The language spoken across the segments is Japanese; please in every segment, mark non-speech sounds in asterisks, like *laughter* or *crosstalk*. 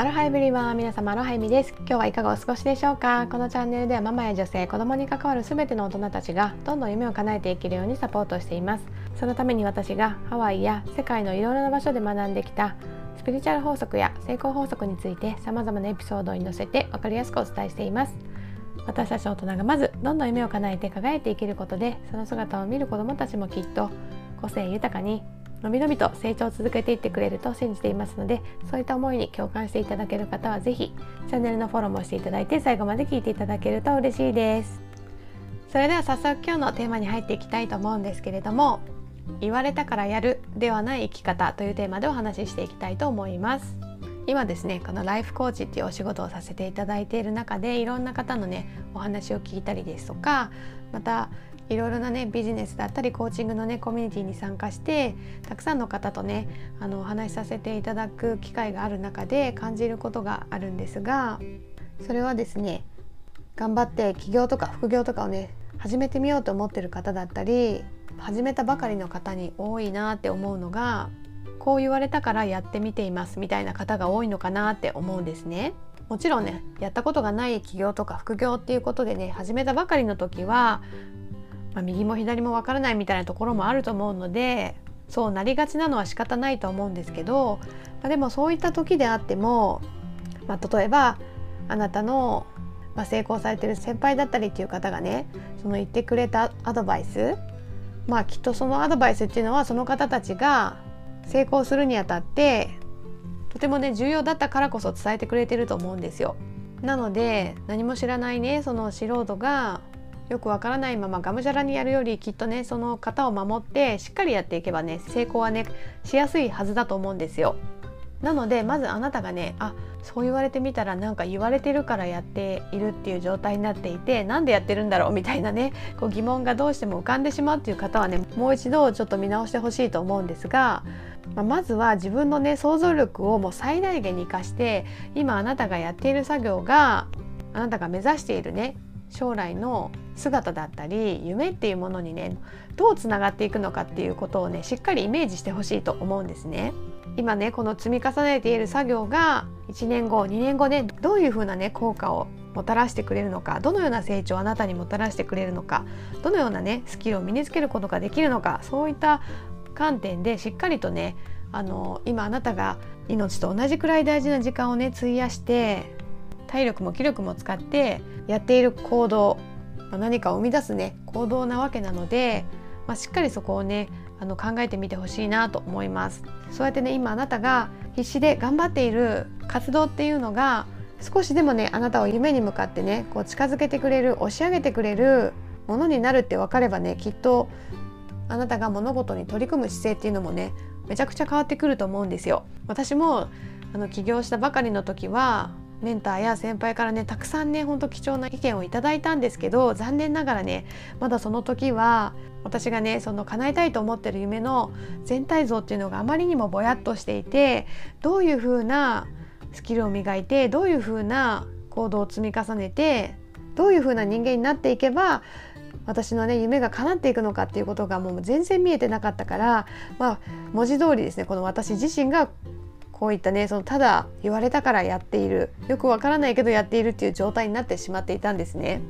アロハエブリワン皆様アロハエミです。今日はいかがお過ごしでしょうか？このチャンネルではママや女性子供に関わる全ての大人たちがどんどん夢を叶えていけるようにサポートしています。そのために私がハワイや世界のいろいろな場所で学んできたスピリチュアル法則や成功法則について様々なエピソードに載せて分かりやすくお伝えしています。私たち大人がまずどんどん夢を叶えて輝いていけることでその姿を見る子どもたちもきっと個性豊かにのびのびと成長を続けていってくれると信じていますのでそういった思いに共感していただける方は是非チャンネルのフォローもしていただいて最後まで聞いていただけると嬉しいです。それでは早速今日のテーマに入っていきたいと思うんですけれども言われたからやるではない生き方というテーマでお話ししていきたいと思います。今ですねこのライフコーチっていうお仕事をさせていただいている中でいろんな方のねお話を聞いたりですとかまたいろいろなねビジネスだったりコーチングのねコミュニティに参加してたくさんの方とねあのお話しさせていただく機会がある中で感じることがあるんですがそれはですね頑張って起業とか副業とかをね始めてみようと思ってる方だったり始めたばかりの方に多いなって思うのがこう言われたからやってみていますみたいな方が多いのかなって思うんですね。もちろんねやったことがない起業とか副業っていうことでね始めたばかりの時はまあ、右も左もわからないみたいなところもあると思うのでそうなりがちなのは仕方ないと思うんですけど、まあ、でもそういった時であっても、まあ、例えばあなたの、まあ、成功されてる先輩だったりっていう方がねその言ってくれたアドバイスまあきっとそのアドバイスっていうのはその方たちが成功するにあたってとてもね重要だったからこそ伝えてくれてると思うんですよ。なので何も知らないねその素人がよくわからないままがむしゃらにやるよりきっとねその型を守ってしっかりやっていけばね成功はねしやすいはずだと思うんですよ。なのでまずあなたがねあそう言われてみたらなんか言われてるからやっているっていう状態になっていてなんでやってるんだろうみたいなねこう疑問がどうしても浮かんでしまうっていう方はねもう一度ちょっと見直してほしいと思うんですが、まあ、まずは自分のね想像力をもう最大限に生かして今あなたがやっている作業があなたが目指しているね将来の姿だったり夢っていうものにねどうつながっていくのかっていうことをねしっかりイメージしてほしいと思うんですね。今ねこの積み重ねている作業が1年後2年後ねどういうふうなね効果をもたらしてくれるのかどのような成長をあなたにもたらしてくれるのかどのようなねスキルを身につけることができるのかそういった観点でしっかりとねあの今あなたが命と同じくらい大事な時間をね費やして体力も気力も使ってやっている行動、何かを生み出すね行動なわけなので、まあ、しっかりそこをねあの考えてみてほしいなと思います。そうやってね今あなたが必死で頑張っている活動っていうのが少しでもねあなたを夢に向かってねこう近づけてくれる押し上げてくれるものになるって分かればねきっとあなたが物事に取り組む姿勢っていうのもねめちゃくちゃ変わってくると思うんですよ。私もあの起業したばかりの時はメンターや先輩からねたくさんねほんと貴重な意見をいただいたんですけど残念ながらねまだその時は私がねその叶えたいと思ってる夢の全体像っていうのがあまりにもぼやっとしていてどういうふうなスキルを磨いてどういうふうな行動を積み重ねてどういうふうな人間になっていけば私のね夢が叶っていくのかっていうことがもう全然見えてなかったからまあ文字通りですねこの私自身がこういったねそのただ言われたからやっているよくわからないけどやっているっていう状態になってしまっていたんですね。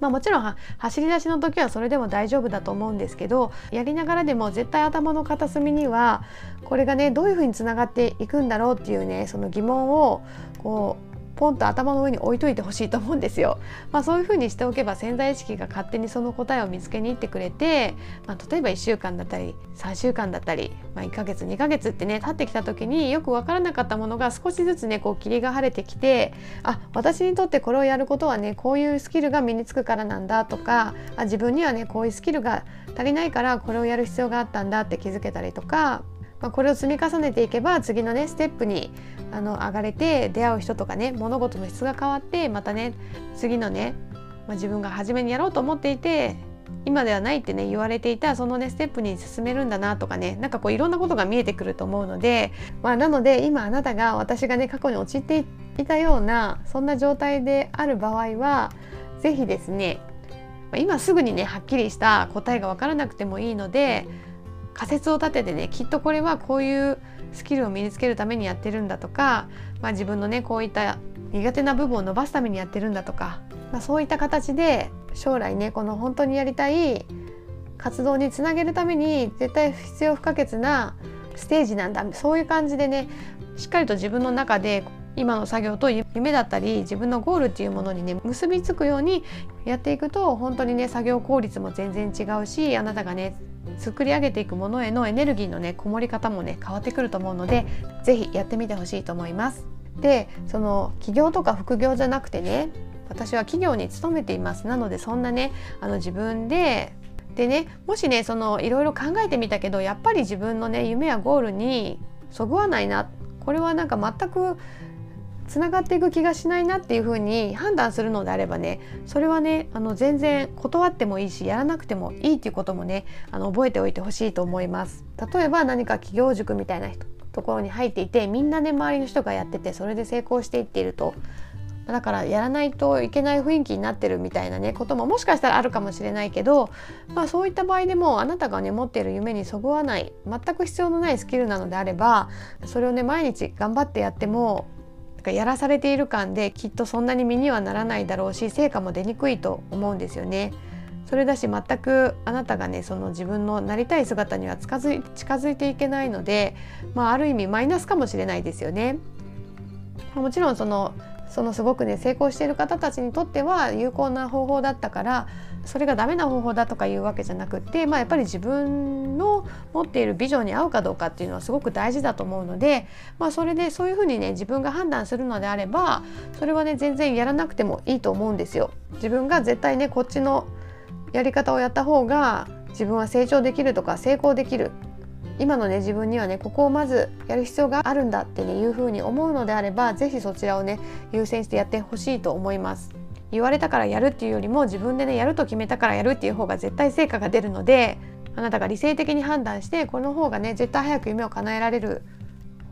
まあ、もちろん走り出しの時はそれでも大丈夫だと思うんですけどやりながらでも絶対頭の片隅にはこれがねどういうふうにつながっていくんだろうっていうねその疑問をこうポンと頭の上に置いといてほしいと思うんですよ。*laughs* まあ、そういうふうにしておけば潜在意識が勝手にその答えを見つけに行ってくれて、まあ、例えば1週間だったり3週間だったり、まあ、1ヶ月2ヶ月ってね経ってきた時によく分からなかったものが少しずつねこう霧が晴れてきてあ私にとってこれをやることはねこういうスキルが身につくからなんだとかあ自分にはねこういうスキルが足りないからこれをやる必要があったんだって気づけたりとかまあ、これを積み重ねていけば次のねステップにあの上がれて出会う人とかね物事の質が変わってまたね次のね、まあ、自分が初めにやろうと思っていて今ではないってね言われていたそのねステップに進めるんだなとかねなんかこういろんなことが見えてくると思うので、まあ、なので今あなたが私がね過去に陥っていたようなそんな状態である場合は是非ですね今すぐにねはっきりした答えが分からなくてもいいので仮説を立ててねきっとこれはこういうスキルを身につけるためにやってるんだとか、まあ、自分のねこういった苦手な部分を伸ばすためにやってるんだとか、まあ、そういった形で将来ねこの本当にやりたい活動につなげるために絶対必要不可欠なステージなんだそういう感じでねしっかりと自分の中で今の作業と夢だったり自分のゴールっていうものにね結びつくようにやっていくと本当にね作業効率も全然違うしあなたがね作り上げていくものへのエネルギーのねこもり方もね変わってくると思うので是非やってみてほしいと思います。でその起業とか副業じゃなくてね私は企業に勤めていますなのでそんなねあの自分ででねもしねそのいろいろ考えてみたけどやっぱり自分のね夢やゴールにそぐわないなこれはなんか全くつながっていく気がしないなっていうふうに判断するのであればねそれはねあの全然断ってもいいしやらなくてもいいっていうこともねあの覚えておいてほしいと思います。例えば何か企業塾みたいなところに入っていてみんなね周りの人がやっててそれで成功していっているとだからやらないといけない雰囲気になってるみたいなねことももしかしたらあるかもしれないけど、まあ、そういった場合でもあなたがね持っている夢にそぐわない全く必要のないスキルなのであればそれをね毎日頑張ってやってもやらされている感できっとそんなに身にはならないだろうし成果も出にくいと思うんですよね。それだし全くあなたがねその自分のなりたい姿には近づい近づいていけないので、まあ、ある意味マイナスかもしれないですよね。もちろんそのそのすごくね成功している方たちにとっては有効な方法だったからそれがダメな方法だとかいうわけじゃなくて、まあ、やっぱり自分の持っているビジョンに合うかどうかっていうのはすごく大事だと思うので、まあ、それでそういうふうにね自分が判断するのであればそれはね全然やらなくてもいいと思うんですよ。自分が絶対ねこっちのやり方をやった方が自分は成長できるとか成功できる今のね自分にはねここをまずやる必要があるんだってねいうふうに思うのであれば是非そちらをね優先してやってほしいと思います。言われたからやるっていうよりも自分でねやると決めたからやるっていう方が絶対成果が出るのであなたが理性的に判断してこの方がね絶対早く夢を叶えられる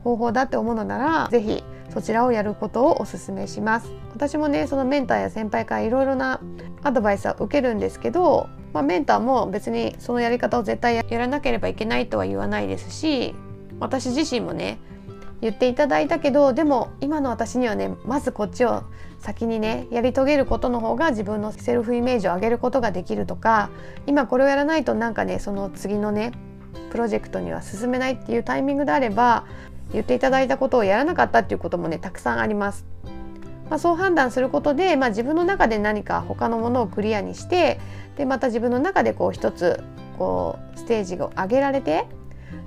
方法だって思うのなら是非そちらをやることをお勧めします私もねそのメンターや先輩からいろいろなアドバイスは受けるんですけどまあ、メンターも別にそのやり方を絶対やらなければいけないとは言わないですし私自身もね言っていただいたけどでも今の私にはねまずこっちを先にねやり遂げることの方が自分のセルフイメージを上げることができるとか今これをやらないとなんかねその次のねプロジェクトには進めないっていうタイミングであれば言っていただいたことをやらなかったっていうこともねたくさんあります。まあ、そう判断することで、まあ、自分の中で何か他のものをクリアにしてでまた自分の中でこう一つこうステージを上げられて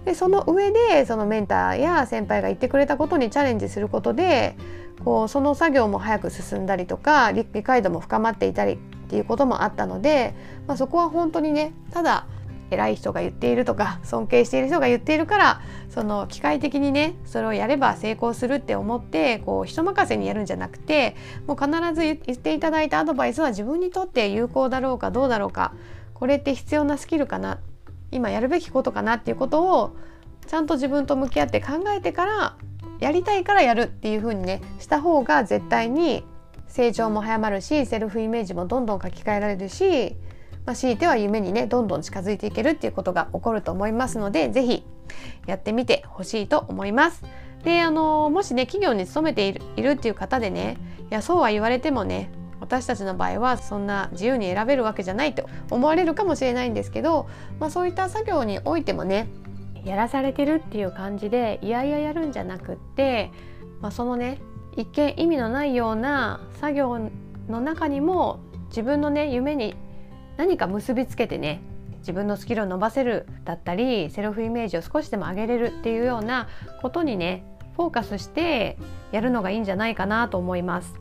でその上でそのメンターや先輩が言ってくれたことにチャレンジすることでこうその作業も早く進んだりとか理解度も深まっていたりっていうこともあったので、まあ、そこは本当にねただ偉い人が言っているとか尊敬している人が言っているからその機械的にねそれをやれば成功するって思ってこう人任せにやるんじゃなくてもう必ず言っていただいたアドバイスは自分にとって有効だろうかどうだろうかこれって必要なスキルかな今やるべきことかなっていうことをちゃんと自分と向き合って考えてからやりたいからやるっていう風にねした方が絶対に成長も早まるしセルフイメージもどんどん書き換えられるしまあ、強いては夢にねどんどん近づいていけるっていうことが起こると思いますので是非やってみてほしいと思います。であのもしね企業に勤めているいるっていう方でねいやそうは言われてもね私たちの場合はそんな自由に選べるわけじゃないと思われるかもしれないんですけど、まあ、そういった作業においてもねやらされてるっていう感じでいやいややるんじゃなくって、まあ、そのね一見意味のないような作業の中にも自分のね夢に何か結びつけてね自分のスキルを伸ばせるだったりセルフイメージを少しでも上げれるっていうようなことにねフォーカスしてやるのがいいんじゃないかなと思います。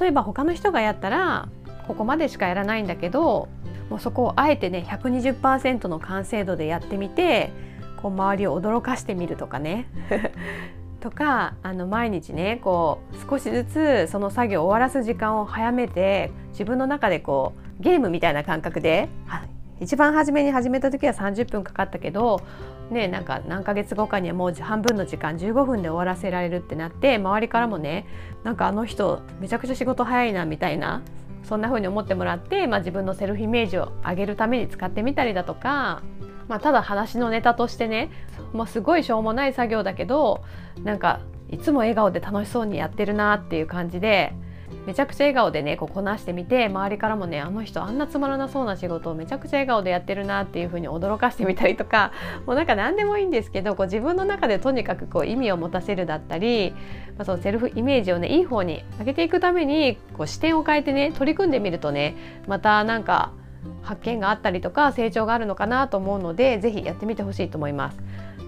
例えば他の人がやったらここまでしかやらないんだけどもうそこをあえてね120%の完成度でやってみてこう周りを驚かしてみるとかね。とかあの毎日ねこう少しずつその作業を終わらす時間を早めて自分の中でこうゲームみたいな感覚で一番初めに始めた時は30分かかったけど、ね、なんか何ヶ月後かにはもう半分の時間15分で終わらせられるってなって周りからもねなんかあの人めちゃくちゃ仕事早いなみたいなそんな風に思ってもらって、まあ、自分のセルフイメージを上げるために使ってみたりだとかまあ、ただ話のネタとしてね、まあ、すごいしょうもない作業だけどなんかいつも笑顔で楽しそうにやってるなっていう感じでめちゃくちゃ笑顔でねこうこなしてみて周りからもねあの人あんなつまらなそうな仕事をめちゃくちゃ笑顔でやってるなっていう風に驚かしてみたりとか *laughs* もうなんか何でもいいんですけどこう自分の中でとにかくこう意味を持たせるだったり、まあ、そのセルフイメージをねいい方に上げていくためにこう視点を変えてね取り組んでみるとねまたなんか発見があったりとか成長があるのかなと思うので是非やってみてほしいと思います。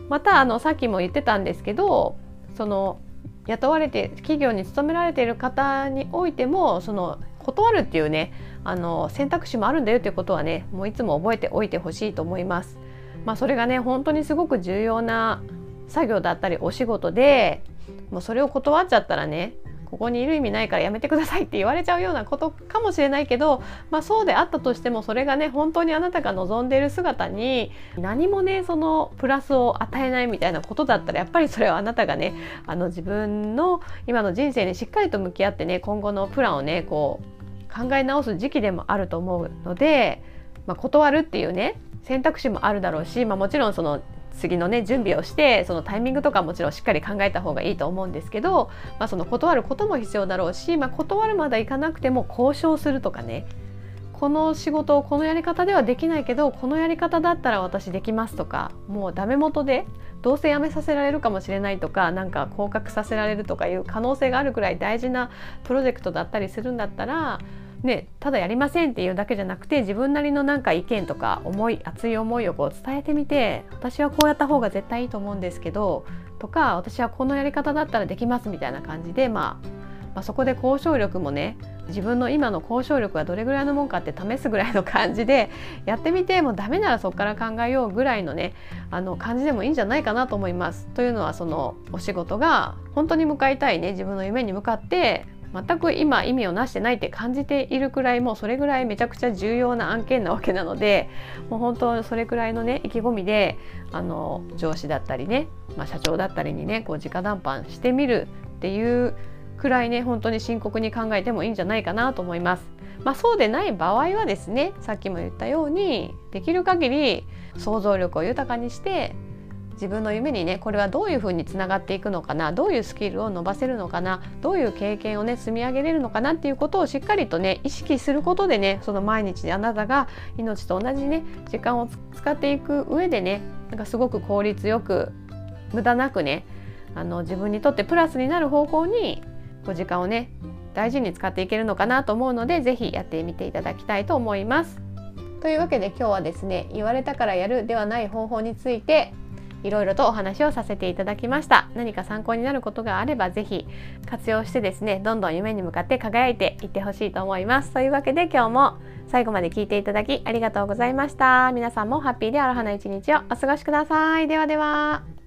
またあのさっきも言ってたんですけどその雇われて企業に勤められている方においてもその断るっていうねあの選択肢もあるんだよということはねもういつも覚えておいてほしいと思います。まあ、それがね本当にすごく重要な作業だったりお仕事でもうそれを断っちゃったらねここにいる意味ないからやめてくださいって言われちゃうようなことかもしれないけど、まあ、そうであったとしてもそれがね本当にあなたが望んでいる姿に何もねそのプラスを与えないみたいなことだったらやっぱりそれはあなたがねあの自分の今の人生にしっかりと向き合ってね今後のプランをねこう考え直す時期でもあると思うので、まあ、断るっていうね選択肢もあるだろうし、まあ、もちろんその次のね準備をしてそのタイミングとかもちろんしっかり考えた方がいいと思うんですけど、まあ、その断ることも必要だろうし、まあ、断るまでいかなくても交渉するとかね。この仕事をこのやり方ではできないけどこのやり方だったら私できますとかもうダメ元でどうせ辞めさせられるかもしれないとかなんか降格させられるとかいう可能性があるくらい大事なプロジェクトだったりするんだったらね、ただやりませんっていうだけじゃなくて自分なりのなんか意見とか思い熱い思いをこう伝えてみて私はこうやった方が絶対いいと思うんですけどとか私はこのやり方だったらできますみたいな感じで、まあ、まあ、そこで交渉力もね自分の今の交渉力がどれぐらいのもんかって試すぐらいの感じでやってみてもうダメならそこから考えようぐらいのねあの感じでもいいんじゃないかなと思います。というのはそのお仕事が本当に向かいたいね自分の夢に向かって全く今意味をなしてないって感じているくらいもうそれぐらいめちゃくちゃ重要な案件なわけなのでもう本当それくらいのね意気込みであの上司だったりね、まあ、社長だったりにねこう直談判してみるっていうくらいね本当に深刻に考えてもいいんじゃないかなと思います。まあ、そうでない場合はですねさっきも言ったようにできる限り想像力を豊かにして自分の夢にねこれはどういうふうにつながっていくのかなどういうスキルを伸ばせるのかなどういう経験をね積み上げれるのかなっていうことをしっかりとね意識することでねその毎日であなたが命と同じね時間を使っていく上でねなんかすごく効率よく無駄なくねあの自分にとってプラスになる方向にこう時間をね大事に使っていけるのかなと思うので是非やってみていただきたいと思います。というわけで今日はですね言われたからやるではない方法についていろいろとお話をさせていただきました。何か参考になることがあれば是非活用してですねどんどん夢に向かって輝いていってほしいと思います。というわけで今日も最後まで聞いていただきありがとうございました。皆さんもハッピーである花一日をお過ごしください。ではでは。